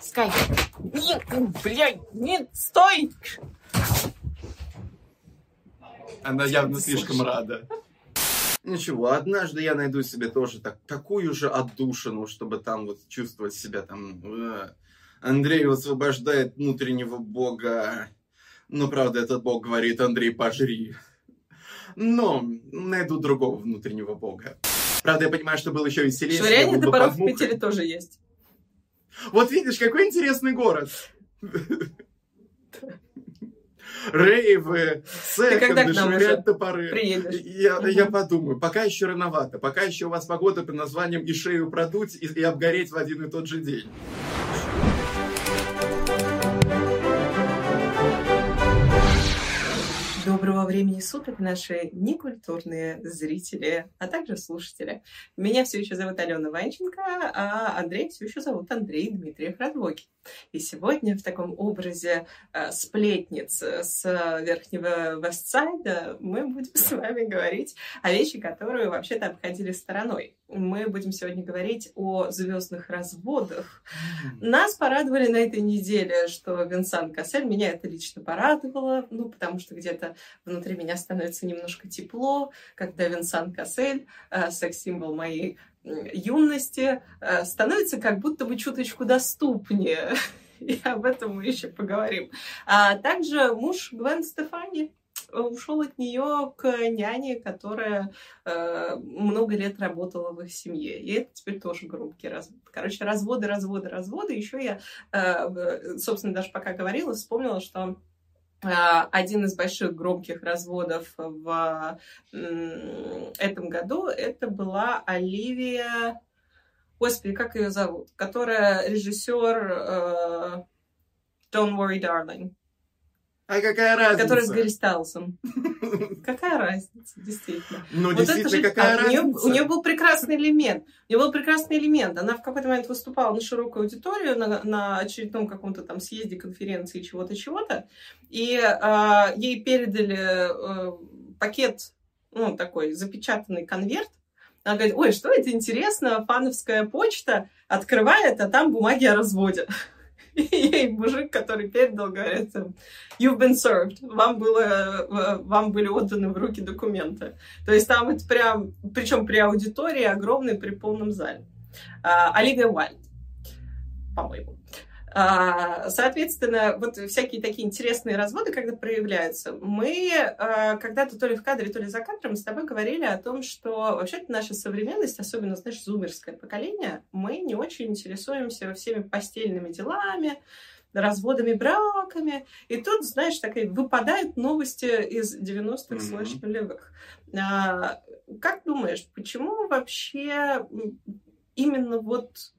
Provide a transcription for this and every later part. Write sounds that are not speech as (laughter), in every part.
Скай. Нет, блядь, нет, стой! Она явно слишком рада. Ничего, однажды я найду себе тоже так, такую же отдушину, чтобы там вот чувствовать себя там... э, Андрей освобождает внутреннего бога. Но, правда, этот бог говорит, Андрей, пожри. Но найду другого внутреннего бога. Правда, я понимаю, что было еще веселее. Швыряние был топоров в. Питере тоже есть. Вот видишь, какой интересный город. Рейвы, секонды, швырять топоры. Приедешь. Я, я подумаю, пока еще рановато, пока еще у вас погода под названием и шею продуть, и, и обгореть в один и тот же день. Доброго времени суток, наши некультурные зрители, а также слушатели. Меня все еще зовут Алена Ванченко, а Андрей все еще зовут Андрей Дмитриев Радвоки. И сегодня в таком образе э, сплетниц с Верхнего Вестсайда мы будем (laughs) с вами говорить о вещи, которые вообще-то обходили стороной. Мы будем сегодня говорить о звездных разводах, нас порадовали на этой неделе, что Винсан Кассель, меня это лично порадовало, ну, потому что где-то внутри меня становится немножко тепло, когда Винсан Кассель, э, секс-символ моей юности, э, становится как будто бы чуточку доступнее. (laughs) И об этом мы еще поговорим. А также муж Гвен Стефани ушел от нее к няне, которая э, много лет работала в их семье. И это теперь тоже громкий развод. Короче, разводы, разводы, разводы. Еще я, э, собственно, даже пока говорила, вспомнила, что э, один из больших громких разводов в этом году это была Оливия... Господи, как ее зовут? Которая режиссер э, Don't Worry, Darling. А какая разница? Которая с Гэри Стайлсом. Какая разница, действительно. Ну, действительно, какая а у нее, разница? у нее был прекрасный элемент. У нее был прекрасный элемент. Она в какой-то момент выступала на широкую аудиторию на, на очередном каком-то там съезде, конференции, чего-то, чего-то. И а, ей передали э, пакет, ну, такой запечатанный конверт. Она говорит, ой, что это интересно, фановская почта открывает, а там бумаги о разводе. (laughs) И ей мужик, который передал, говорит, you've been served, вам, было, э, вам были отданы в руки документы. То есть там это прям, причем при аудитории огромной, при полном зале. А, Оливия Уайльд, по-моему. А, Соответственно, вот всякие такие интересные разводы, когда проявляются, мы а, когда-то то ли в кадре, то ли за кадром с тобой говорили о том, что вообще-то наша современность, особенно, знаешь, зумерское поколение, мы не очень интересуемся всеми постельными делами, разводами, браками. И тут, знаешь, такие выпадают новости из 90-х Мгм. слэш нулевых. А, Как думаешь, почему вообще именно вот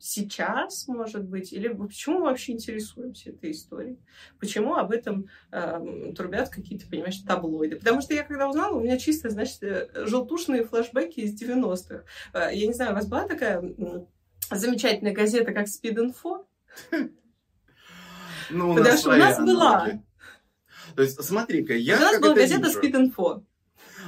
сейчас, может быть, или почему мы вообще интересуемся этой историей? Почему об этом эм, трубят какие-то, понимаешь, таблоиды? Потому что я когда узнала, у меня чисто, значит, э, желтушные флешбеки из 90-х. Э, Я не знаю, у вас была такая замечательная газета, как Info? Ну, у Потому нас что у нас была. То есть, смотри-ка, я у нас была газета вижу.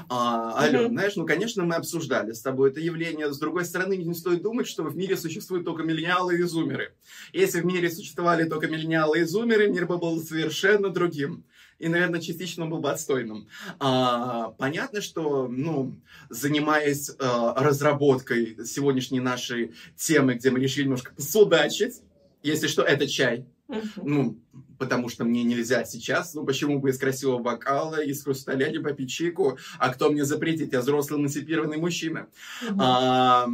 А, Ален, знаешь, ну, конечно, мы обсуждали с тобой это явление. С другой стороны, не стоит думать, что в мире существуют только миллениалы и зумеры. Если в мире существовали только миллениалы и зумеры, мир бы был совершенно другим. И, наверное, частично был бы отстойным. А, понятно, что, ну, занимаясь а, разработкой сегодняшней нашей темы, где мы решили немножко посудачить, если что, это чай. Ну, потому что мне нельзя сейчас. Ну, почему бы из красивого бокала, из хрусталя не попить чайку? А кто мне запретит? Я взрослый эмансипированный мужчина. Мгм. А,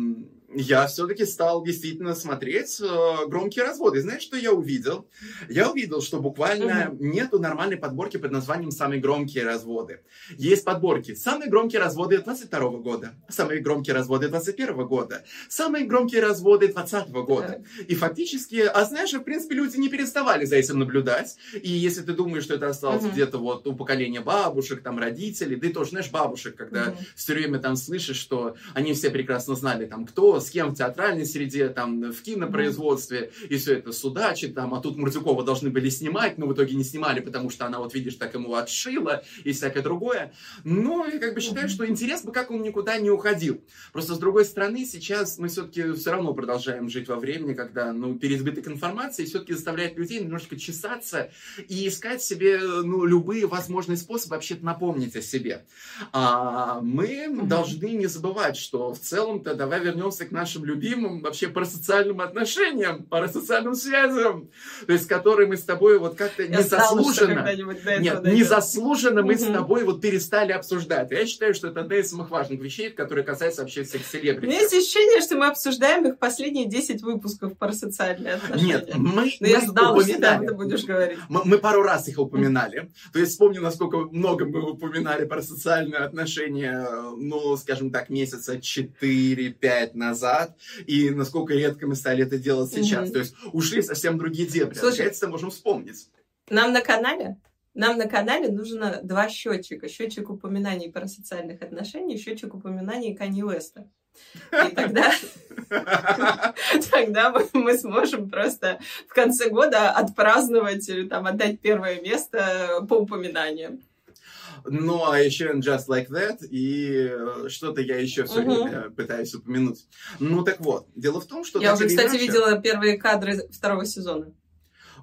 я все-таки стал действительно смотреть э, громкие разводы. Знаешь, что я увидел? Я увидел, что буквально нету нормальной подборки под названием «Самые громкие разводы». Есть подборки «Самые громкие разводы 22 года», «Самые громкие разводы 21 года», «Самые громкие разводы 20 года». И фактически, а знаешь, в принципе, люди не переставали за этим наблюдать. И если ты думаешь, что это осталось Мгм. где-то вот у поколения бабушек, там, родителей, да и тоже, знаешь, бабушек, когда Мгм. все время там слышишь, что они все прекрасно знали, там, кто с кем в театральной среде, там, в кинопроизводстве, и все это судачит, там, а тут Мурзюкова должны были снимать, но в итоге не снимали, потому что она, вот видишь, так ему отшила и всякое другое. Но я как бы считаю, что интерес бы как он никуда не уходил. Просто с другой стороны, сейчас мы все-таки все равно продолжаем жить во времени, когда, ну, переизбыток информации все-таки заставляет людей немножко чесаться и искать себе, ну, любые возможные способы вообще-то напомнить о себе. А мы должны не забывать, что в целом-то давай вернемся к нашим любимым вообще парасоциальным отношениям, парасоциальным связям, то есть которые мы с тобой вот как-то незаслуженно, нет, незаслуженно мы с тобой вот перестали обсуждать. Я считаю, что это одна из самых важных вещей, которые касаются вообще всех селебрити. У меня есть ощущение, что мы обсуждаем их последние 10 выпусков парасоциальные отношения. Нет, мы, Но я знала, что ты будешь говорить. Мы, мы пару раз их упоминали. То есть вспомню, насколько много мы упоминали парасоциальные отношения, ну, скажем так, месяца 4-5 назад, и насколько редко мы стали это делать сейчас. Mm-hmm. То есть ушли совсем другие дебри. Слушай, Наконец-то можем вспомнить. Нам на канале нам на канале нужно два счетчика. Счетчик упоминаний про социальных отношений, счетчик упоминаний Канье Уэста. И тогда, (laughs) тогда мы, мы сможем просто в конце года отпраздновать или там отдать первое место по упоминаниям. Ну, а еще Just Like That, и э, что-то я еще все uh-huh. время пытаюсь упомянуть. Ну, так вот, дело в том, что... Я уже, кстати, иначе... видела первые кадры второго сезона.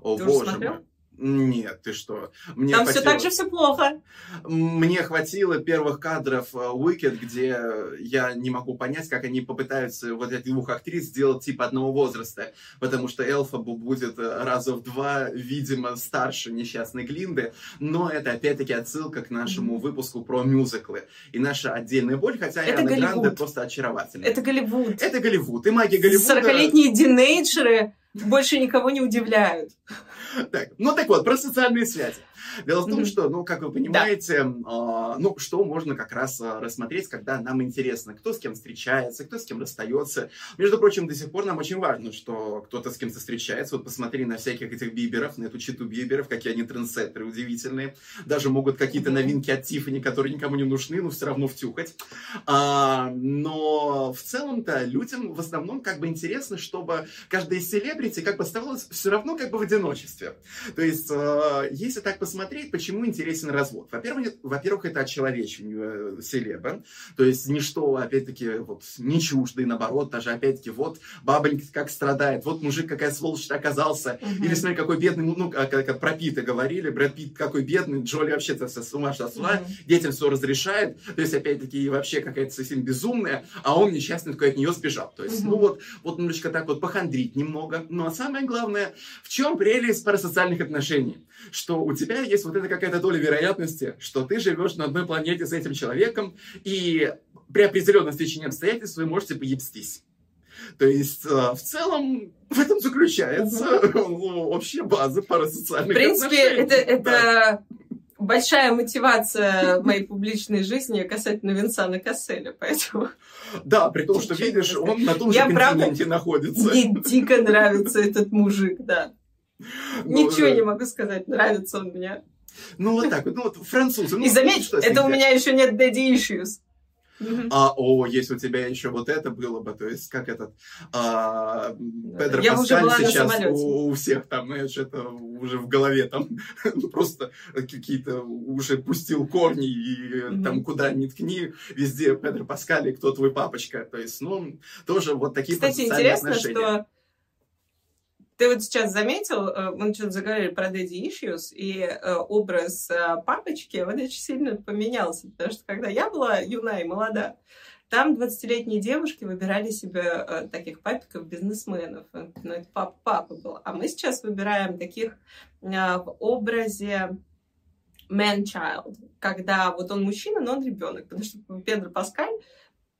О, Ты боже мой. Нет, ты что? Мне Там хватило... все так же все плохо. Мне хватило первых кадров э, Wicked, где я не могу понять, как они попытаются вот этих двух актрис сделать типа одного возраста, потому что Элфа будет э, раза в два, видимо, старше несчастной Глинды, но это опять-таки отсылка к нашему выпуску про мюзиклы. И наша отдельная боль, хотя это Ариана Гранде просто очаровательная. Это Голливуд. Это Голливуд. И магия Голливуда... 40-летние динейджеры больше никого не удивляют. Так, ну так вот, про социальные связи. Дело в том, mm-hmm. что, ну, как вы понимаете, да. э, ну, что можно как раз э, рассмотреть, когда нам интересно, кто с кем встречается, кто с кем расстается. Между прочим, до сих пор нам очень важно, что кто-то с кем-то встречается. Вот посмотри на всяких этих биберов, на эту читу биберов, какие они трендсеттеры удивительные. Даже могут какие-то mm-hmm. новинки от Тиффани, которые никому не нужны, но все равно втюхать. А, но в целом-то людям в основном как бы интересно, чтобы каждая из селебрити как бы оставалась все равно как бы в одиночестве. То есть, э, если так посмотреть, посмотреть, почему интересен развод. Во-первых, во-первых это очеловечивание э, селеба, то есть ничто, опять-таки, вот, не чуждый, наоборот, даже, опять-таки, вот бабонька как страдает, вот мужик какая сволочь оказался, угу. или смотри, какой бедный, ну, как, как про Питта говорили, Брэд Питт какой бедный, Джоли вообще-то с ума сошла, угу. детям все разрешает, то есть, опять-таки, вообще какая-то совсем безумная, а он несчастный такой от нее сбежал. То есть, угу. ну, вот, вот немножечко так вот похандрить немного. Ну, а самое главное, в чем прелесть парасоциальных отношений? Что у тебя есть вот эта какая-то доля вероятности, что ты живешь на одной планете с этим человеком, и при определенном стечении обстоятельств вы можете поебстись. То есть, э, в целом, в этом заключается угу. вообще (laughs) база парасоциальных отношений. В принципе, это, это да. большая мотивация моей публичной жизни касательно Винсана Касселя, поэтому... Да, при том, что, видишь, он на том же Я, континенте правда, находится. Мне дико нравится этот мужик, да. Ну, Ничего не могу сказать, нравится он мне. Ну, вот так вот, ну, вот французы. Ну, И заметь, что это у меня еще нет daddy issues. А, о, если у тебя еще вот это было бы, то есть как этот а, Педро Я Паскаль сейчас у, у всех там, знаешь, это уже в голове там (laughs) ну, просто какие-то уже пустил корни и mm-hmm. там куда ни ткни, везде Педро Паскаль и кто твой папочка, то есть, ну, тоже вот такие Кстати, интересно, отношения. что ты вот сейчас заметил, э, мы что-то заговорили про Daddy Issues, и э, образ э, папочки, он очень сильно поменялся, потому что когда я была юна и молода, там 20-летние девушки выбирали себе таких папиков-бизнесменов. Ну, это папа-папа был. А мы сейчас выбираем таких в образе man-child, когда вот он мужчина, но он ребенок. Потому что Педро Паскаль,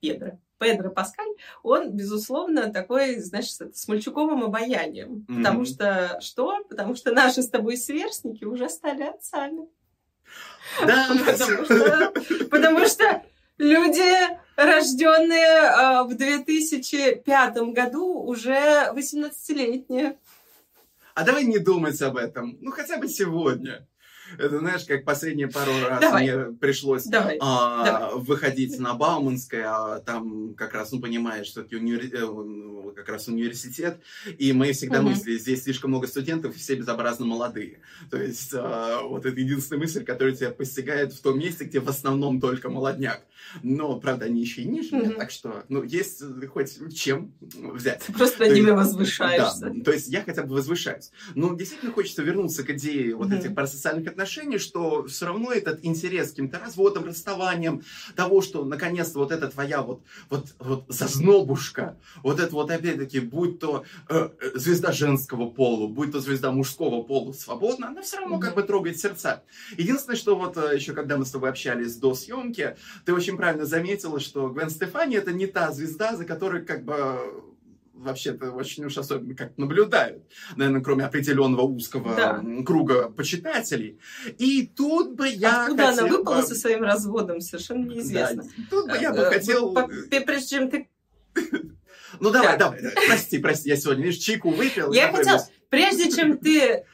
Педро, Педро Паскаль, он, безусловно, такой, знаешь, с мальчуковым обаянием. Mm-hmm. Потому что что? Потому что наши с тобой сверстники уже стали отцами. Да. (laughs) Потому что, потому что люди, рожденные э, в 2005 году, уже 18-летние. А давай не думать об этом. Ну, хотя бы сегодня. Это, знаешь, как последние пару раз Давай. мне пришлось Давай. а, Давай. выходить на Бауманское, а там как раз, ну, понимаешь, что это универ- э, ну, как раз университет, и мы всегда Мгм. мыслили, здесь слишком много студентов, и все безобразно молодые. То есть а, вот это единственная мысль, которая тебя постигает в том месте, где в основном только молодняк. Но, правда, они еще и ниже, Мгм. так что, ну, есть э, хоть чем взять. Ты просто То ними есть- возвышаешься. Да, то есть я хотя бы возвышаюсь. Но действительно хочется вернуться к идее вот Мгм. этих парасоциальных отношений, что все равно этот интерес к каким-то разводам, расставаниям, того, что наконец-то вот эта твоя вот, вот, вот зазнобушка, вот это вот опять-таки, будь то э, э, звезда женского пола, будь то звезда мужского пола свободна, она все равно Мгм. как бы трогает сердца. Единственное, что вот э, еще когда мы с тобой общались до съемки, ты очень правильно заметила, что Гвен Стефани это не та звезда, за которой как бы вообще-то очень уж особенно как наблюдают, наверное, кроме определенного узкого Да. круга почитателей. И тут бы я Откуда она хотел выпала бы- со своим разводом, совершенно неизвестно. Да, тут бы я бы Э, хотел... Прежде чем ты (laughs) Ну давай, давай, прости, прости, я сегодня, видишь, чайку выпил. Я хотела- Прежде чем ты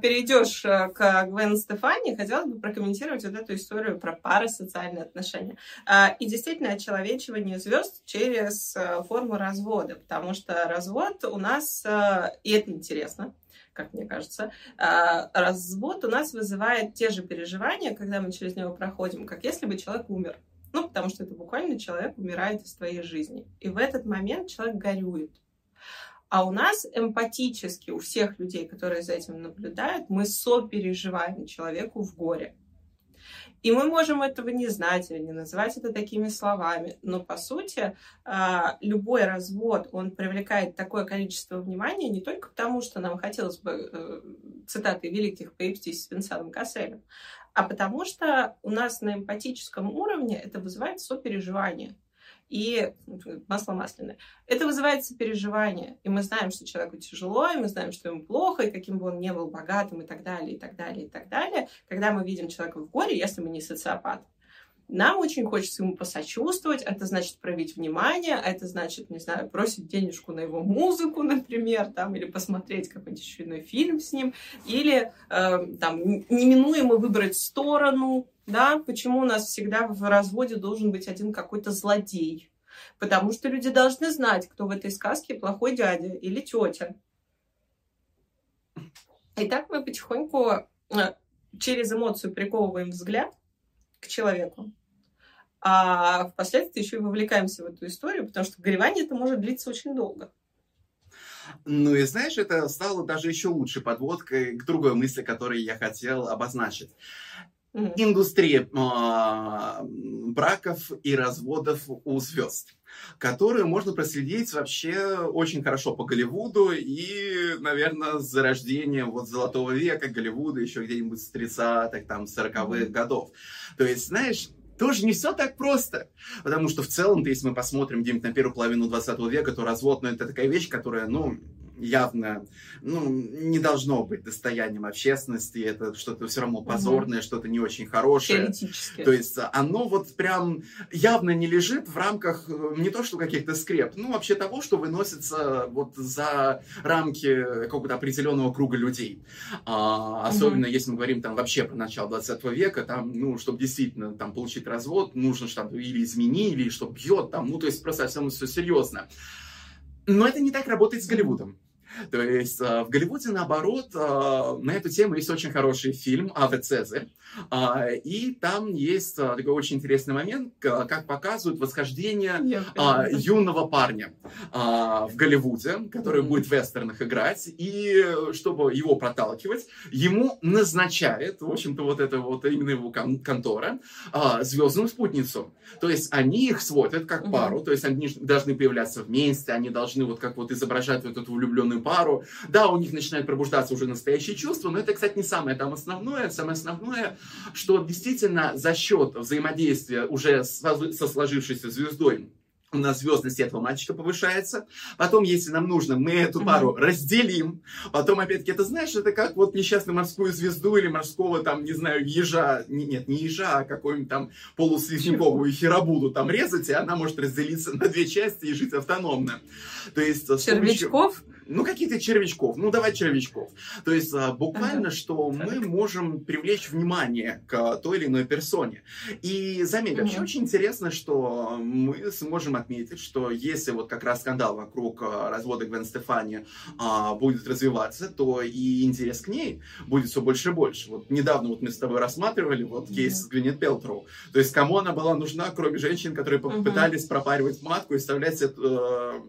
перейдешь э, к Гвен Стефани, хотелось бы прокомментировать вот эту историю про парасоциальные отношения. А, И действительно очеловечивание звезд через э, форму развода, потому что развод у нас, э, и это интересно, как мне кажется, э, развод у нас вызывает те же переживания, когда мы через него проходим, как если бы человек умер. Ну, потому что это буквально человек умирает из твоей жизни. И в этот момент человек горюет. А у нас эмпатически, у всех людей, которые за этим наблюдают, мы сопереживаем человеку в горе. И мы можем этого не знать или не называть это такими словами, но по сути а, любой развод, он привлекает такое количество внимания не только потому, что нам хотелось бы э, цитаты великих поэптись с Винсаном Касселем, а потому что у нас на эмпатическом уровне это вызывает сопереживание. И масло масляное. Это вызывает сопереживание. И мы знаем, что человеку тяжело, и мы знаем, что ему плохо, и каким бы он ни был богатым, и так далее, и так далее, и так далее. Когда мы видим человека в горе, если мы не социопат, нам очень хочется ему посочувствовать, это значит проявить внимание, а это значит, не знаю, бросить денежку на его музыку, (laughs) например, там, или посмотреть какой-нибудь очередной фильм с ним, или э, там неминуемо выбрать сторону, да, почему у нас всегда в разводе должен быть один какой-то злодей, потому что люди должны знать, кто в этой сказке плохой дядя или тетя. И так мы потихоньку э, через эмоцию приковываем взгляд к человеку, а впоследствии еще и вовлекаемся в эту историю, потому что горевание это может длиться очень долго. Ну и знаешь, это стало даже еще лучше подводкой к другой мысли, которую я хотел обозначить. Мгм. Индустрия а, браков и разводов у звезд, которую можно проследить вообще очень хорошо по Голливуду и, наверное, с зарождением вот золотого века Голливуда еще где-нибудь с 30-х, там, 40-х годов. То есть, знаешь, тоже не все так просто. Потому что в целом, если мы посмотрим где-нибудь на первую половину 20 века, то развод, ну, это такая вещь, которая, ну, явно, ну, не должно быть достоянием общественности, это что-то все равно позорное, что-то не очень хорошее. То есть оно вот прям явно не лежит в рамках э, не то что каких-то скреп, ну вообще того, что выносится вот за рамки какого-то определенного круга людей. А, особенно если мы говорим там вообще про начало 20 века, там, ну, чтобы действительно там получить развод, нужно, чтобы или изменили, или чтобы бьет там, ну, то есть просто совсем все серьезно. Но это не так работает с Голливудом. То есть э, в Голливуде, наоборот, э, на эту тему есть очень хороший фильм «Аве Цезарь». И там есть э, такой очень интересный момент, как показывают восхождение Я а, юного парня а, в Голливуде, который будет в вестернах играть, и чтобы его проталкивать, ему назначает, в общем-то, вот это вот именно его кон- контора, а, звездную спутницу. То есть они их сводят как пару, то есть они должны появляться вместе, они должны вот как вот изображать вот эту влюбленную пару. Да, у них начинают пробуждаться уже настоящие чувства, но это, кстати, не самое там основное. Самое основное, что действительно за счет взаимодействия уже со, сложившейся звездой у нас звездность этого мальчика повышается. Потом, если нам нужно, мы эту пару разделим. Потом, опять-таки, это знаешь, это как вот несчастную морскую звезду или морского, там, не знаю, ежа. Не- Нет, не ежа, а какую-нибудь там полуслизняковую херабуду там резать, и она может разделиться на две части и жить автономно. То есть, с помощью- Червячков? Ну, каких-то червячков. Ну, давай червячков. То есть, а, буквально, ага. что мы можем привлечь внимание к той или иной персоне. И заметь, вообще очень интересно, что мы сможем отметить, что если вот как раз скандал вокруг а, развода Гвен Стефани а, будет развиваться, то и интерес к ней будет все больше и больше. Вот недавно вот мы с тобой рассматривали вот кейс с Гвинет Пелтроу. То есть, кому она была нужна, кроме женщин, которые попытались пропаривать матку и вставлять, э,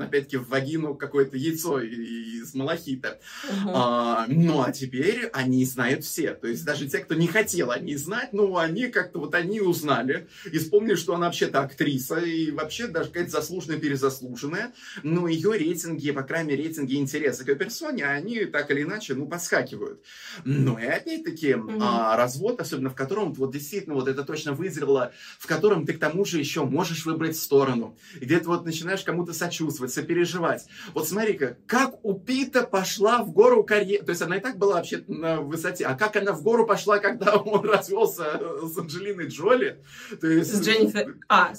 опять-таки, в вагину какое-то яйцо из малахита. Uh-huh. А, ну, а теперь они знают все. То есть даже те, кто не хотел они знать, ну, они как-то вот они узнали и вспомнили, что она вообще-то актриса и вообще даже какая-то заслуженная, перезаслуженная. Но ее рейтинги, по крайней мере, рейтинги интереса к ее персоне, они так или иначе, ну, подскакивают. Ну, и опять-таки, uh-huh. а, развод, особенно в котором вот действительно вот это точно вызрело, в котором ты к тому же еще можешь выбрать сторону. где ты вот начинаешь кому-то сочувствовать, сопереживать. Вот смотри-ка, как у Пита пошла в гору карьера. То есть она и так была вообще на высоте. А как она в гору пошла, когда (laughs) он развелся с Анджелиной Джоли? То есть... С Дженнифер... А,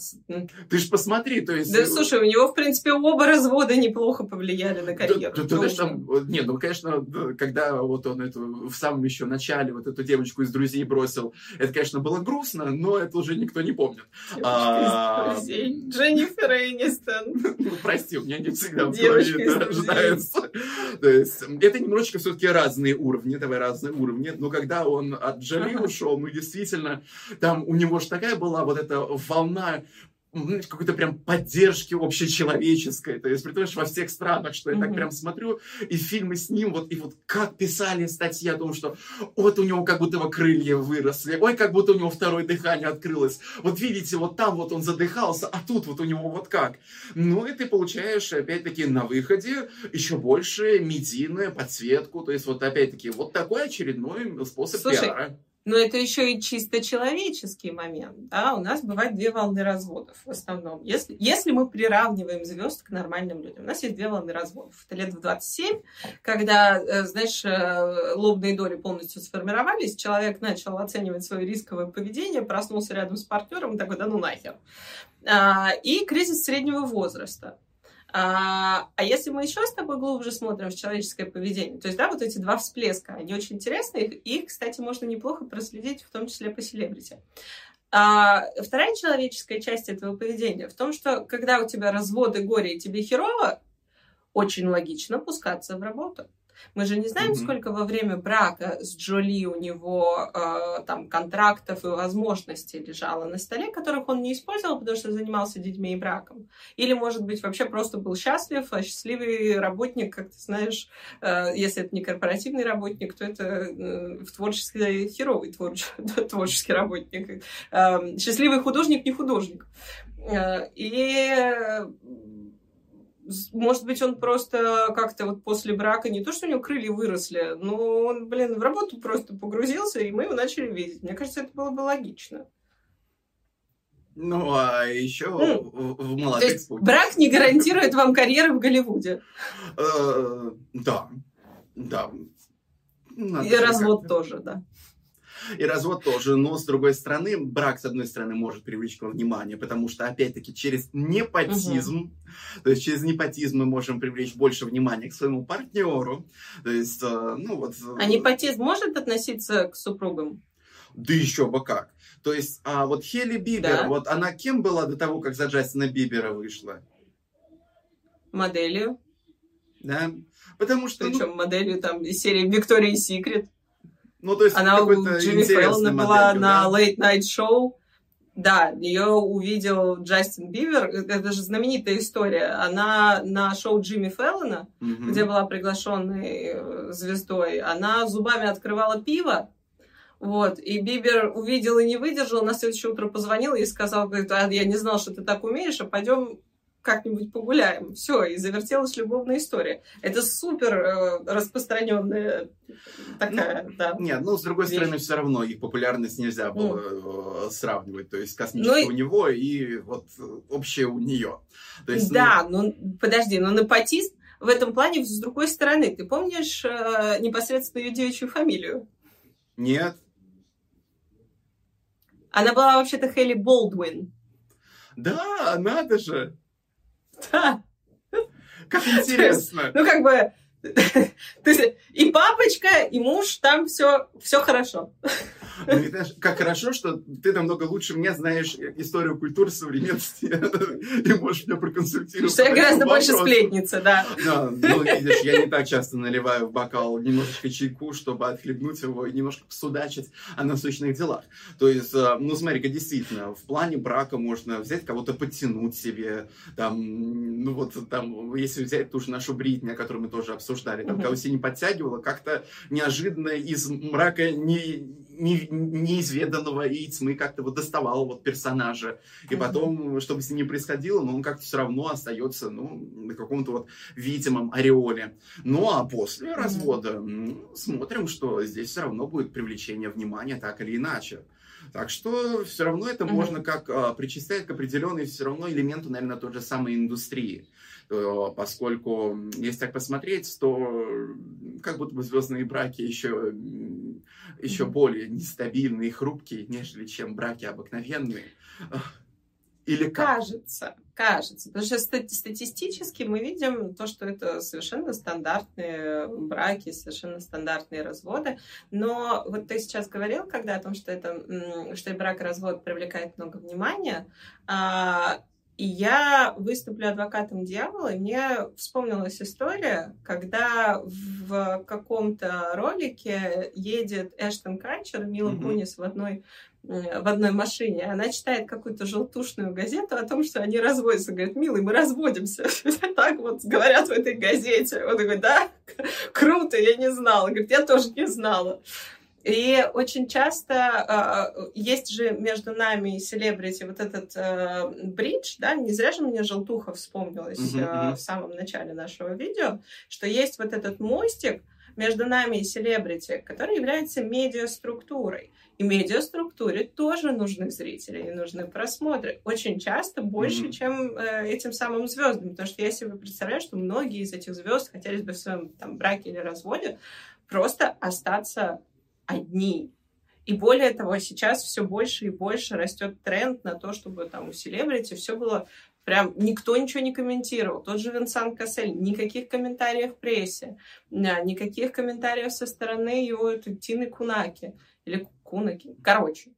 Ты ж посмотри, то есть... Да, слушай, у него, в принципе, оба развода неплохо повлияли на карьеру. Да, да, там... Нет, ну, конечно, когда вот он эту в самом еще начале вот эту девочку из друзей бросил, это, конечно, было грустно, но это уже никто не помнит. А... Дженнифер Энистон. (laughs) Ну, прости, у меня не всегда в голове рождается. (laughs) То есть, это немножечко все-таки разные уровни, давай разные уровни, но когда он от Джоли ушел, ну, действительно, там у него же такая была вот эта волна какой-то прям поддержки общечеловеческой. То есть, представляешь, во всех странах, что я mm-hmm. так прям смотрю, и фильмы с ним, вот, и вот как писали статьи о том, что вот у него как будто его крылья выросли, ой, как будто у него второе дыхание открылось. Вот видите, вот там вот он задыхался, а тут вот у него вот как. Ну, и ты получаешь, опять-таки, на выходе еще больше медийную подсветку. То есть, вот опять-таки, вот такой очередной способ Слушай, пиара. Но это еще и чисто человеческий момент. Да? У нас бывает две волны разводов в основном. Если, если мы приравниваем звезд к нормальным людям, у нас есть две волны разводов. Это лет в 27, когда, э, знаешь, э, лобные доли полностью сформировались, человек начал оценивать свое рисковое поведение, проснулся рядом с партнером и такой, да ну нахер. А, и кризис среднего возраста. А, а если мы еще с тобой глубже смотрим в человеческое поведение, то есть, да, вот эти два всплеска, они очень интересны, их, их кстати, можно неплохо проследить, в том числе по селебрити. А вторая человеческая часть этого поведения в том, что когда у тебя разводы, горе и тебе херово, очень логично пускаться в работу. Мы же не знаем, mm-hmm. сколько во время брака с Джоли у него э, там контрактов и возможностей лежало на столе, которых он не использовал, потому что занимался детьми и браком. Или, может быть, вообще просто был счастлив, а счастливый работник, как ты знаешь, э, если это не корпоративный работник, то это э, в творческий херовый творче, (laughs) творческий работник. Э, счастливый художник не художник. Э, и может быть, он просто как-то вот после брака, не то, что у него крылья выросли, но он, блин, в работу просто погрузился, и мы его начали видеть. Мне кажется, это было бы логично. Ну, а еще mm. в, в молодых То есть брак не гарантирует вам карьеры в Голливуде? Э, да, да. И развод тоже, да и развод тоже. Но, с другой стороны, брак, с одной стороны, может привлечь к вам внимание, потому что, опять-таки, через непотизм, угу. то есть через непотизм мы можем привлечь больше внимания к своему партнеру. То есть, э, ну вот... А непотизм может относиться к супругам? Да еще бы как. То есть, а вот Хелли Бибер, да. вот она кем была до того, как за Джастина Бибера вышла? Моделью. Да. Потому что... Причем ну... моделью там из серии Виктория Секрет. Ну, то есть Она у Джимми Фэллона была на Late Night Show. Да, ее увидел Джастин Бивер. Это же знаменитая история. Она на шоу Джимми Фэллона, mm-hmm. где была приглашенной э, звездой, она зубами открывала пиво. Вот, и Бибер увидел и не выдержал, на следующее утро позвонил и сказал, говорит, а я не знал, что ты так умеешь, а пойдем как-нибудь погуляем. Все, и завертелась любовная история. Это супер э, распространенная такая, ну, да. Нет, ну, с другой вещь. стороны, все равно их популярность нельзя было mm. сравнивать. То есть космическая ну, у него и вот общая у нее. То есть, да, ну... ну, подожди, но непотизм в этом плане с другой стороны. Ты помнишь э, непосредственно ее девичью фамилию? Нет. Она была вообще-то Хелли Болдуин. Да, надо же. Да. Как интересно. Ну, как бы, (laughs) и папочка, и муж, там все, все хорошо. Ну, как хорошо, что ты намного лучше меня знаешь историю культуры современности (laughs) и можешь меня проконсультировать. Что я гораздо больше сплетница, да. Да, ну, видишь, я не так часто наливаю в бокал немножечко чайку, чтобы отхлебнуть его и немножко посудачить о насущных делах. То есть, э, ну, смотри-ка, действительно, в плане брака можно взять кого-то подтянуть себе, там, ну, вот там, если взять ту же нашу Бритни, которую мы тоже обсуждали, там, кого себе не подтягивала, как-то неожиданно из мрака не не, неизведанного и тьмы как-то вот доставал вот персонажа. И потом, чтобы с ним не происходило, но он как-то все равно остается, ну, на каком-то вот видимом ореоле. Ну, а после развода ну, смотрим, что здесь все равно будет привлечение внимания так или иначе. Так что все равно это mm-hmm. можно как а, причислять к определенной все равно элементу, наверное, той же самой индустрии. Э, поскольку, если так посмотреть, то как будто бы звездные браки еще, еще более нестабильные и хрупкие, нежели чем браки обыкновенные. Или как? Кажется, кажется. Потому что статистически мы видим то, что это совершенно стандартные браки, совершенно стандартные разводы. Но вот ты сейчас говорил, когда о том, что это что и брак и развод привлекает много внимания, а, и я выступлю адвокатом дьявола, и мне вспомнилась история, когда в каком-то ролике едет Эштон Катчер, Мила mm-hmm. Кунис в одной в одной машине, она читает какую-то желтушную газету о том, что они разводятся. Говорит, милый, мы разводимся. (laughs) Так вот говорят в этой газете. Он говорит, да, круто, я не знала. Говорит, я тоже не знала. И очень часто э, есть же между нами и селебрити вот этот э, бридж, да, не зря же мне Желтуха вспомнилась uh-huh, э, в самом начале нашего видео, что есть вот этот мостик между нами и селебрити, который является медиаструктурой. И медиаструктуре тоже нужны зрители и нужны просмотры. Очень часто больше, mm-hmm. чем э, этим самым звездам. Потому что я себе представляю, что многие из этих звезд хотели бы в своем там, браке или разводе просто остаться одни. И более того, сейчас все больше и больше растет тренд на то, чтобы там у селебрити все было прям никто ничего не комментировал. Тот же Винсан Кассель, никаких комментариев в прессе, никаких комментариев со стороны его Тины Кунаки или Кунаки, короче,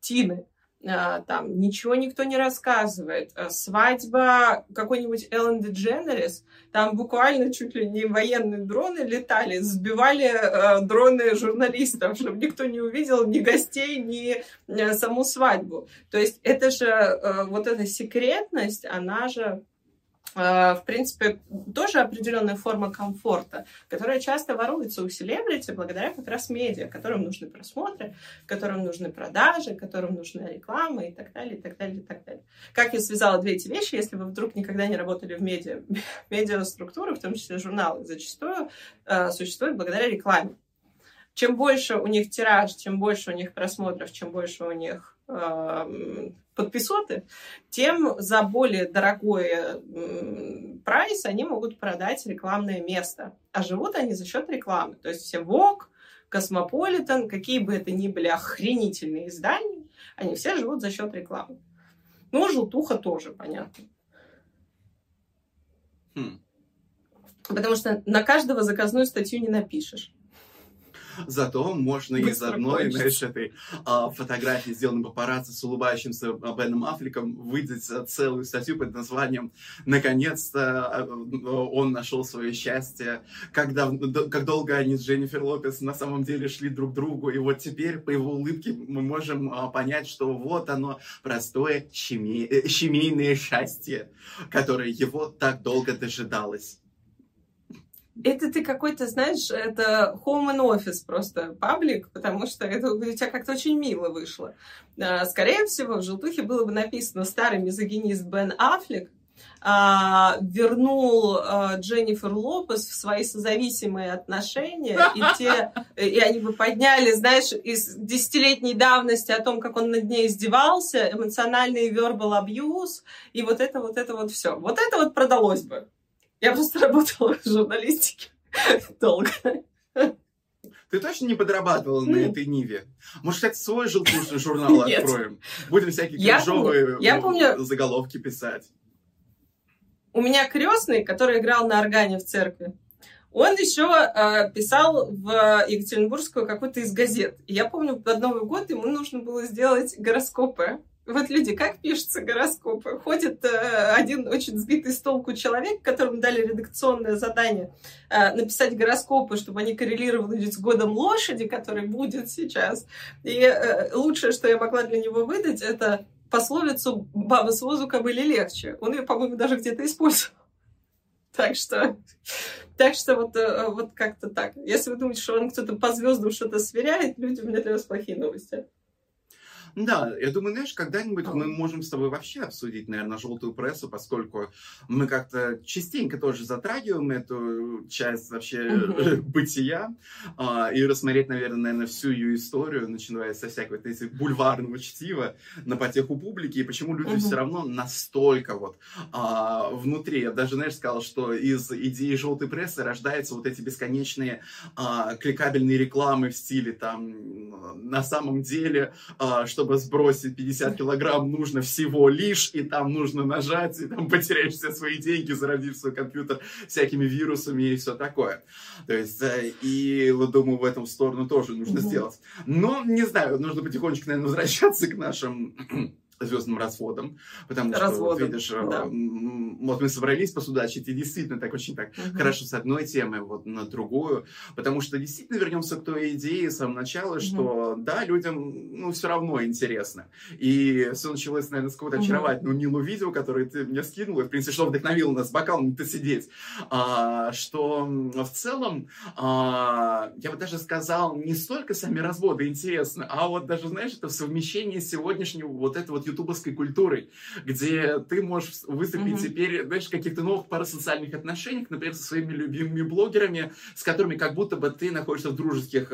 Тины. А, там ничего никто не рассказывает. А, свадьба какой-нибудь Эллен Дедженерис, там буквально чуть ли не военные дроны летали, сбивали э, дроны журналистов, чтобы никто не увидел ни гостей, ни э, саму свадьбу. То есть это же э, вот эта секретность, она же в принципе, тоже определенная форма комфорта, которая часто воруется у селебрити благодаря как раз медиа, которым нужны просмотры, которым нужны продажи, которым нужна реклама и так далее, и так далее, и так далее. Как я связала две эти вещи, если вы вдруг никогда не работали в медиа, (laughs) медиаструктуры, в том числе журналы, зачастую э, существуют благодаря рекламе. Чем больше у них тираж, чем больше у них просмотров, чем больше у них э, подписоты, тем за более дорогой прайс они могут продать рекламное место. А живут они за счет рекламы. То есть все Vogue, Cosmopolitan, какие бы это ни были охренительные издания, они все живут за счет рекламы. Ну, желтуха тоже, понятно. Хм. Потому что на каждого заказную статью не напишешь. Зато можно Быстро из одной, кончится. знаешь, этой а, фотографии, сделанной папарацци с улыбающимся Беном Аффлеком, выдать целую статью под названием «Наконец-то а, он нашел свое счастье», когда, как долго они с Дженнифер Лопес на самом деле шли друг к другу, и вот теперь по его улыбке мы можем а, понять, что вот оно, простое семей, э, счастье, которое его так долго дожидалось. Это ты какой-то, знаешь, это home and office просто паблик, потому что это у тебя как-то очень мило вышло. А, скорее всего, в желтухе было бы написано «Старый мизогинист Бен Аффлек», а, вернул а, Дженнифер Лопес в свои созависимые отношения, и, те, и они бы подняли, знаешь, из десятилетней давности о том, как он над ней издевался, эмоциональный verbal abuse, и вот это, вот это вот все. Вот это вот продалось бы. Я просто (laughs) работала в журналистике (laughs) долго. Ты точно не подрабатывала ну, на этой Ниве? Может, кстати, свой желтушный журнал (laughs) откроем? Будем всякие кринжовые я помню... заголовки писать. У у меня крестный, который играл на органе в церкви, он еще э, писал в Екатеринбургскую какую-то из газет. И я помню, под Новый год ему нужно было сделать гороскопы. Вот люди, как пишутся гороскопы? Ходит э, один очень сбитый с толку человек, которому дали редакционное задание э, написать гороскопы, чтобы они коррелировали с годом лошади, который будет сейчас. И э, лучшее, что я могла для него выдать, это пословицу «баба с возу кобыли легче». Он ее, по-моему, даже где-то использовал. Так что, так что вот, э, вот как-то так. Если вы думаете, что он кто-то по звездам что-то сверяет, люди, у меня для вас плохие новости. Да, я думаю, знаешь, когда-нибудь мы можем с тобой вообще обсудить, наверное, желтую прессу, поскольку мы как-то частенько тоже затрагиваем эту часть вообще угу. бытия а, и рассмотреть, наверное, всю ее историю, начиная со всякого вот эти бульварного чтива на потеху публики, и почему люди все равно настолько вот а, внутри. Я даже, знаешь, сказал, что из идеи желтой прессы рождаются вот эти бесконечные а, кликабельные рекламы в стиле там на самом деле, что чтобы сбросить 50 килограмм, нужно всего лишь, и там нужно нажать, и там потеряешь все свои деньги, заразив свой компьютер всякими вирусами и все такое. То есть, э, и думаю, в этом сторону тоже нужно угу. сделать. Но, не знаю, нужно потихонечку, наверное, возвращаться к нашим звездным разводом, потому что, вот, видишь, э, да. вот мы собрались посудачить, и действительно так очень так угу. хорошо с одной темы вот на другую, потому что действительно вернемся к той идее с самого начала, угу. что да, людям, ну, все равно интересно. И все началось, наверное, с какого-то угу. очаровательного милого видео, которое ты мне скинула, в принципе, что вдохновило нас бокалом-то сидеть, а, что в целом, а, я бы даже сказал, не столько сами разводы интересны, а вот даже, знаешь, это совмещение сегодняшнего вот этого вот ютубовской культурой, где ты можешь выступить mm-hmm. теперь, знаешь, в каких-то новых парасоциальных отношениях, например, со своими любимыми блогерами, с которыми как будто бы ты находишься в дружеских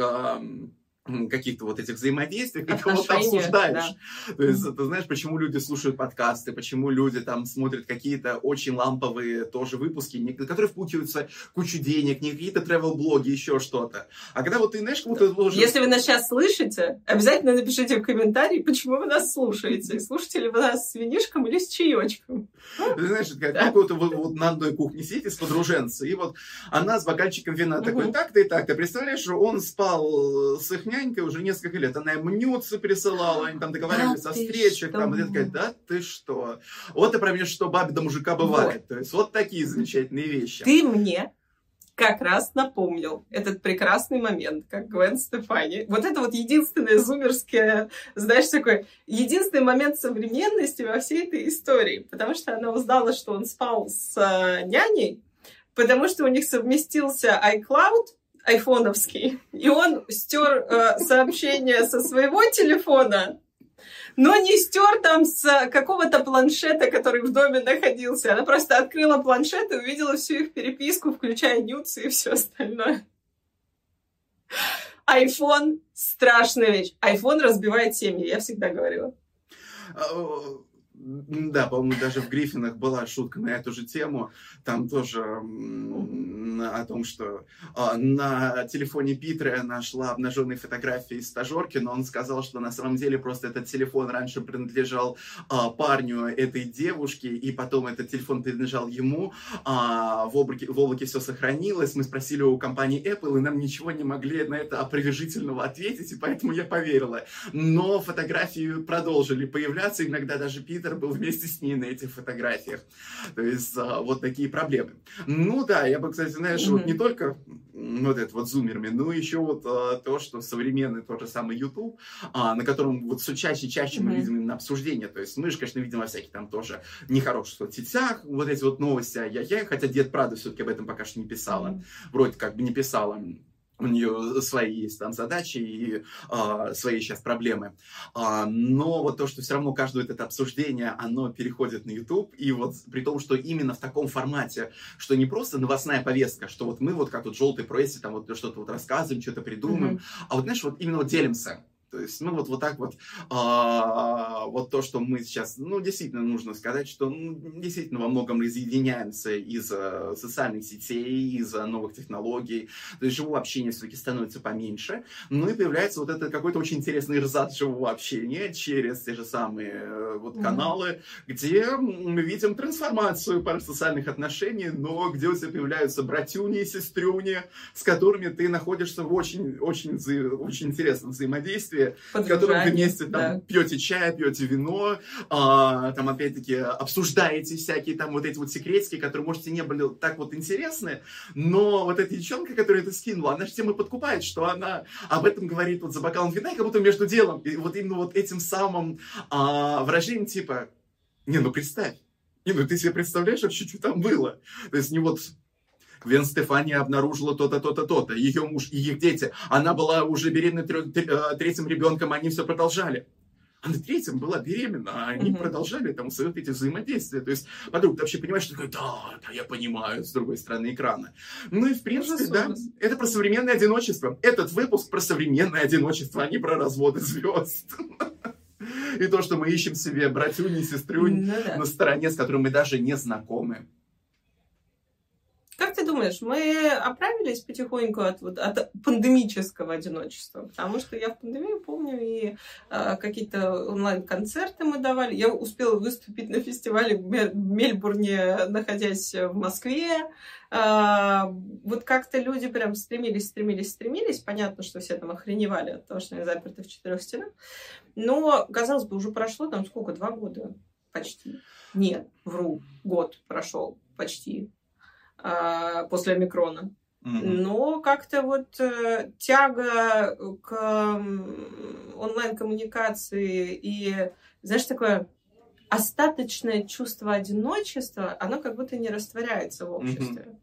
каких-то вот этих взаимодействий, и кого-то обсуждаешь. Да. То есть, ты знаешь, почему люди слушают подкасты, почему люди там смотрят какие-то очень ламповые тоже выпуски, на которые впутываются кучу денег, не какие-то travel-блоги, еще что-то. А когда вот ты, знаешь, кому-то должен... Если вы нас сейчас слышите, обязательно напишите в комментарии, почему вы нас слушаете. Слушаете ли вы нас с винишком или с чаечком? Ты знаешь, как да. какой-то вот, вот на одной кухне сидите с подруженцей, и вот она с бокальчиком вина такой, так-то и так-то. Представляешь, что он спал с их нянькой уже несколько лет. Она ему нюцы присылала, они там договаривались да о встречах. Там, и такая, да ты что? Вот и про меня, что бабе до мужика бывает. Вот. То есть вот такие замечательные вещи. Ты мне как раз напомнил этот прекрасный момент, как Гвен Стефани. Вот это вот единственное зумерское, знаешь, такой единственный момент современности во всей этой истории, потому что она узнала, что он спал с э, няней, потому что у них совместился iCloud, айфоновский, и он стер э, сообщение со своего телефона, но не стер там с какого-то планшета, который в доме находился. Она просто открыла планшет и увидела всю их переписку, включая нюцы и все остальное. Айфон – страшная вещь. Айфон разбивает семьи, я всегда говорила. Да, по-моему, даже в Гриффинах была шутка на эту же тему. Там тоже о том, что а, на телефоне Питера нашла обнаженные фотографии стажерки, но он сказал, что на самом деле просто этот телефон раньше принадлежал а, парню этой девушки, и потом этот телефон принадлежал ему. А, в, облаке, в облаке все сохранилось. Мы спросили у компании Apple, и нам ничего не могли на это опровержительного ответить, и поэтому я поверила. Но фотографии продолжили появляться, иногда даже Питер был вместе с ней на этих фотографиях. То есть а, вот такие проблемы. Ну да, я бы, кстати, знаешь, mm-hmm. вот не только вот это вот зумерами, но еще вот а, то, что современный тот же самый YouTube, а, на котором вот все чаще и чаще mm-hmm. мы видим именно обсуждение. То есть мы же, конечно, видим во всяких там тоже нехороших соцсетях вот эти вот новости, а я, я хотя Дед Правда все-таки об этом пока что не писала. Mm-hmm. Вроде как бы не писала у нее свои есть там задачи и э, свои сейчас проблемы. А, но вот то, что все равно каждое это обсуждение, оно переходит на YouTube, и вот при том, что именно в таком формате, что не просто новостная повестка, что вот мы вот как вот желтой прессе там вот что-то вот рассказываем, что-то придумаем, mm-hmm. а вот знаешь, вот именно вот делимся То есть, ну, вот, вот так вот, а, вот то, что мы сейчас, ну, действительно нужно сказать, что ну, действительно во многом разъединяемся из-за социальных сетей, из-за новых технологий, то есть живого общения все-таки становится поменьше, ну, и появляется вот это какой-то очень интересный рзат живого общения через те же самые э, вот каналы, mm-hmm. где мы видим трансформацию парасоциальных отношений, но где у тебя появляются братюни и сестрюни, с которыми ты находишься в очень, очень, очень интересном взаимодействии, в котором вы вместе там да. пьете чай, пьете вино, а, там опять-таки обсуждаете всякие там вот эти вот секретики, которые, может, и не были так вот интересны, но вот эта девчонка, которая это скинула, она же тем и подкупает, что она об этом говорит вот за бокалом вина, и как будто между делом, и вот именно вот этим самым а, выражением типа, не, ну представь, не, ну ты себе представляешь вообще, что там было? То есть не вот Гвен Стефани обнаружила то-то, то-то, то-то. Ее муж и их дети. Она была уже беременна э, третьим ребенком, они все продолжали. А на третьем была беременна, а они угу. продолжали там свои эти взаимодействия. То есть, подруга, ты вообще понимаешь, что такое, да, да, я понимаю, с другой стороны экрана. Ну и в принципе, да, это про современное одиночество. Этот выпуск про современное одиночество, а не про разводы звезд. (laughs) И то, что мы ищем себе братюни, сестрюнь ну, на стороне, с которым мы даже не знакомы. Как ты думаешь, мы оправились потихоньку от, вот, от пандемического одиночества? Потому что я в пандемию помню и э, какие-то онлайн-концерты мы давали. Я успела выступить на фестивале в Мельбурне, находясь в Москве. Э, вот как-то люди прям стремились, стремились, стремились. Понятно, что все там охреневали от того, что они заперты в четырех стенах. Но, казалось бы, уже прошло там сколько? Два года почти. Нет, вру, год прошел почти после омикрона. Но как-то вот э, тяга к онлайн-коммуникации и, знаешь, такое остаточное чувство одиночества, оно как будто не растворяется в обществе. Mm-hmm.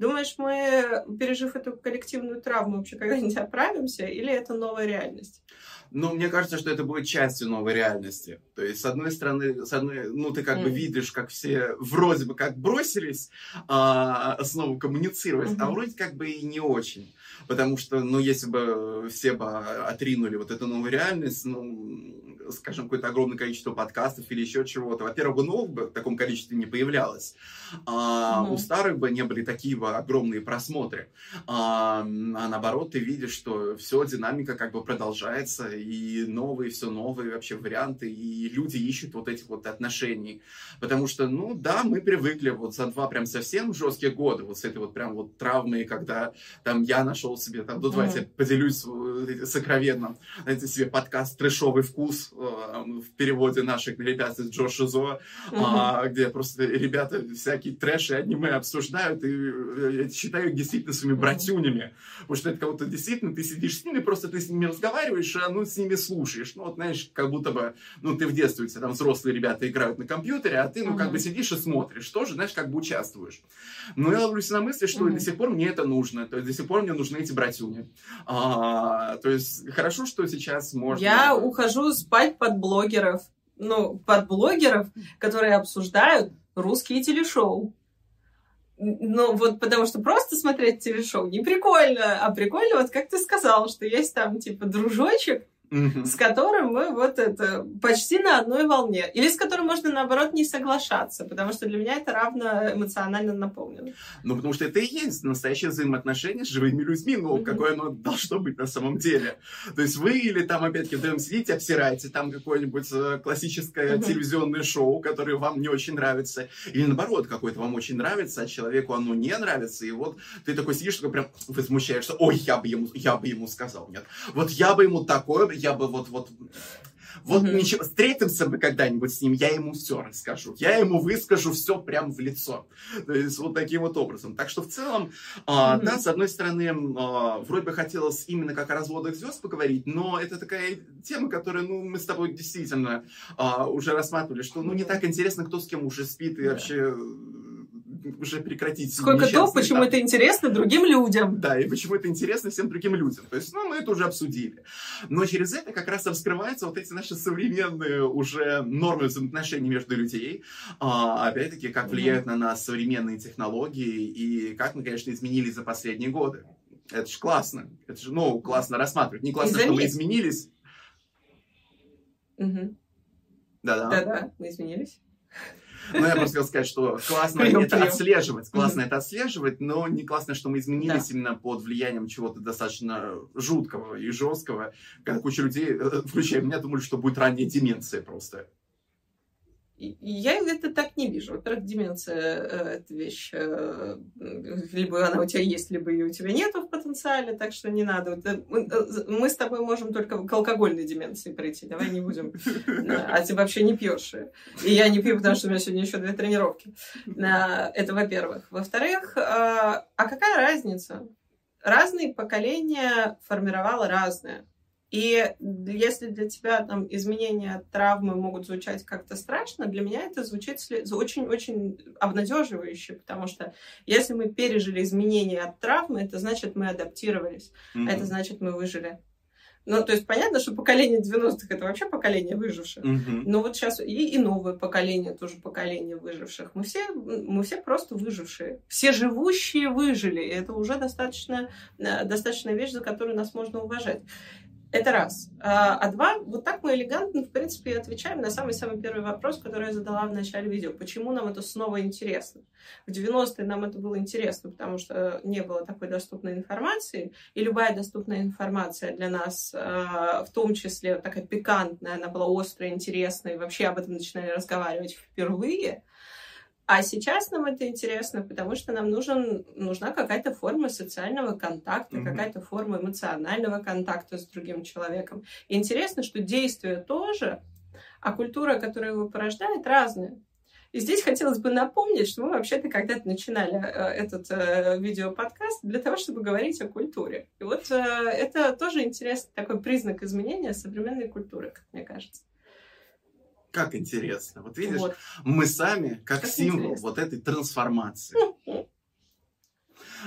Думаешь, мы, пережив эту коллективную травму, вообще когда-нибудь оправимся, или это новая реальность? Ну, мне кажется, что это будет частью новой реальности. То есть, с одной стороны, с одной, ну, ты как mm. бы видишь, как все вроде бы как бросились а, снова коммуницировать, mm-hmm. а вроде как бы и не очень. Потому что, ну, если бы все бы отринули вот эту новую реальность, ну, скажем, какое-то огромное количество подкастов или еще чего-то, во-первых, бы новых бы в таком количестве не появлялось, а mm-hmm. у старых бы не были такие бы огромные просмотры. А, а наоборот, ты видишь, что все, динамика как бы продолжается, и новые, все новые вообще варианты, и люди ищут вот этих вот отношений. Потому что, ну да, мы привыкли вот за два прям совсем жесткие года, вот с этой вот прям вот травмой, когда там я нашел себе, там, ну давайте поделюсь э, сокровенным, знаете, себе подкаст «Трэшовый вкус», Э, в переводе наших ребят из Джо Шизо, mm-hmm. где просто ребята всякие трэши аниме обсуждают, и э, я считаю их действительно своими братюнями, потому что это кого-то действительно, ты сидишь с ними, просто ты с ними разговариваешь, а ну с ними слушаешь, ну вот знаешь, как будто бы, ну ты в детстве, у тебя там взрослые ребята играют на компьютере, а ты, ну как бы сидишь и смотришь, тоже, знаешь, как бы участвуешь. Но я ловлюсь на мысли, что до сих пор мне это нужно, то есть до сих пор мне нужны эти братюни. А, то есть хорошо, что сейчас можно... Я ухожу спать под блогеров, ну, под блогеров, которые обсуждают русские телешоу. Ну, вот потому что просто смотреть телешоу не прикольно, а прикольно, вот как ты сказал, что есть там, типа, дружочек, угу. с которым мы вот это почти на одной волне. Или с которым можно, наоборот, не соглашаться, потому что для меня это равно эмоционально наполнено. Ну, потому что это и есть настоящее взаимоотношение с живыми людьми, ну, угу. какое оно должно быть на самом деле. То есть вы или там, опять-таки, вдвоем сидите, обсираете там какое-нибудь э, классическое угу. телевизионное шоу, которое вам не очень нравится, или наоборот, какое-то вам очень нравится, а человеку оно не нравится, и вот ты такой сидишь, такой прям возмущаешься, ой, я бы ему, я бы ему сказал, нет, вот я бы ему такое, я бы вот, вот, вот mm-hmm. ничего, встретимся мы когда-нибудь с ним, я ему все расскажу. Я ему выскажу все прямо в лицо. То есть вот таким вот образом. Так что в целом, mm-hmm. а, да, с одной стороны, а, вроде бы хотелось именно как о разводах звезд поговорить, но это такая тема, которую, ну, мы с тобой действительно а, уже рассматривали, что, ну, не так интересно, кто с кем уже спит и yeah. вообще уже прекратить. Сколько то, почему это интересно другим людям. Да, и почему это интересно всем другим людям. То есть, ну, мы это уже обсудили. Но через это как раз раскрываются вот эти наши современные уже нормы взаимоотношений между людей. А, опять-таки, как влияют mm-hmm. на нас современные технологии и как мы, конечно, изменились за последние годы. Это же классно. Это же, ну, классно рассматривать. Не классно, что мы изменились, Мгм. Да-да. Да-да, мы изменились. Ну, я просто хотел сказать, что классно Прием, это прием. отслеживать, классно это отслеживать, но не классно, что мы изменились Да. именно под влиянием чего-то достаточно жуткого и жесткого, когда куча людей, э, включая меня, думали, что будет ранняя деменция просто. Я это так не вижу. Во-первых, деменция э, это вещь, э, либо она у тебя есть, либо ее у тебя нету в потенциале, так что не надо. Э, Мы с тобой можем только к алкогольной деменции прийти. Давай не будем. (laughs) А ты вообще не пьешь. И я не пью, потому что у меня сегодня еще две тренировки. Это во-первых. Во-вторых, а какая разница? Разные поколения формировало разное. И если для тебя там изменения от травмы могут звучать как-то страшно, для меня это звучит очень-очень обнадеживающе, потому что если мы пережили изменения от травмы, это значит, мы адаптировались, а это значит, мы выжили. Ну, то есть понятно, что поколение 90-х это вообще поколение выживших. Мгм. Но вот сейчас и, и новое поколение, тоже поколение выживших. Мы все, мы все просто выжившие. Все живущие выжили. И это уже достаточно, э, достаточная вещь, за которую нас можно уважать. Это раз. А, а два, вот так мы элегантно, в принципе, отвечаем на самый-самый первый вопрос, который я задала в начале видео. Почему нам это снова интересно? В 90-е нам это было интересно, потому что не было такой доступной информации, и любая доступная информация для нас, а, в том числе такая пикантная, она была острая, интересная, и вообще об этом начинали разговаривать впервые. А сейчас нам это интересно, потому что нам нужен, нужна какая-то форма социального контакта, Мгм. какая-то форма эмоционального контакта с другим человеком. И интересно, что действие тоже, а культура, которая его порождает, разная. И здесь хотелось бы напомнить, что мы вообще-то когда-то начинали э, этот э, видеоподкаст для того, чтобы говорить о культуре. И вот э, это тоже интересный такой признак изменения современной культуры, как мне кажется. Как интересно. Вот видишь, Вот. мы сами как, Как символ интересно. вот этой трансформации.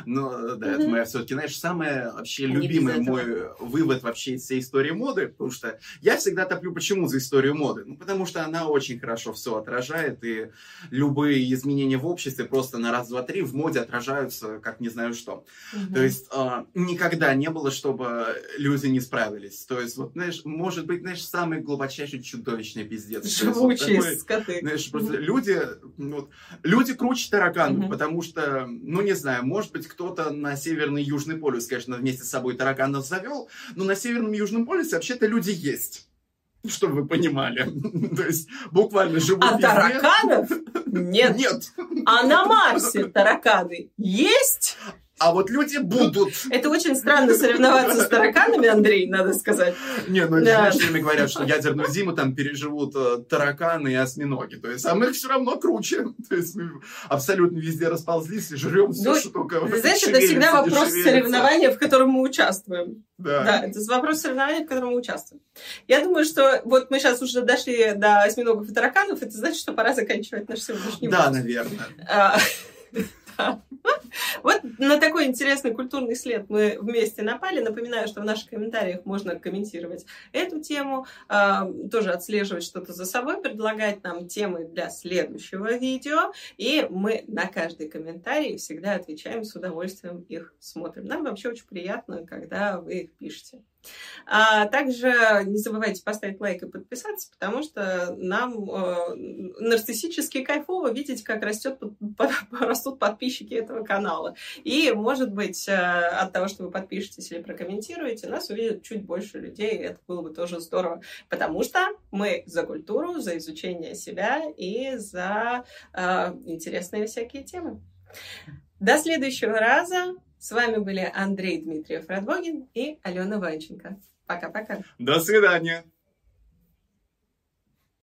Но да, это моя все-таки, знаешь, самый вообще Не любимый мой вывод вообще из всей истории моды, потому что я всегда топлю почему за историю моды? Ну, потому что она очень хорошо все отражает, и любые изменения в обществе просто на раз, два, три в моде отражаются, как не знаю что. То есть а, никогда не было, чтобы люди не справились. То есть, вот, знаешь, может быть, знаешь, самый глубочайший чудовищный пиздец. Вот Живучие такой, скоты. знаешь, просто люди, ну, вот, люди круче тараканов, Мгм. потому что, ну, не знаю, может быть, кто-то на Северный и Южный полюс, конечно, вместе с собой тараканов завел, но на Северном и Южном полюсе вообще-то люди есть. Чтобы вы понимали. (laughs) То есть, буквально живут А тараканов (laughs) нет. Нет. А на Марсе тараканы есть? А вот люди будут. Это очень странно соревноваться с тараканами, Андрей, надо сказать. Не, ну, Да. мне говорят, что ядерную зиму там переживут э, тараканы и осьминоги. То есть, а мы все равно круче. (laughs) То есть, мы абсолютно везде расползлись и жрем все, Ну, что только Знаешь, это всегда вопрос соревнования, в котором мы участвуем. Да. Да, это вопрос соревнования, в котором мы участвуем. Я думаю, что вот мы сейчас уже дошли до осьминогов и тараканов, это значит, что пора заканчивать наш сегодняшний Да, выпуск. наверное. Да. Вот на такой интересный культурный след мы вместе напали. Напоминаю, что в наших комментариях можно комментировать эту тему, а, тоже отслеживать что-то за собой, предлагать нам темы для следующего видео. И мы на каждый комментарий всегда отвечаем с удовольствием их смотрим. Нам вообще очень приятно, когда вы их пишете. А также не забывайте поставить лайк и подписаться, потому что нам э, нарциссически кайфово видеть, как растет, (laughs) растут подписчики этого канала. И, может быть, э, от того, что вы подпишетесь или прокомментируете, нас увидят чуть больше людей, и это было бы тоже здорово, потому что мы за культуру, за изучение себя и за э, интересные всякие темы. До следующего раза. С вами были Андрей Дмитриев Радвогин и Алена Ванченко. Пока-пока. До свидания.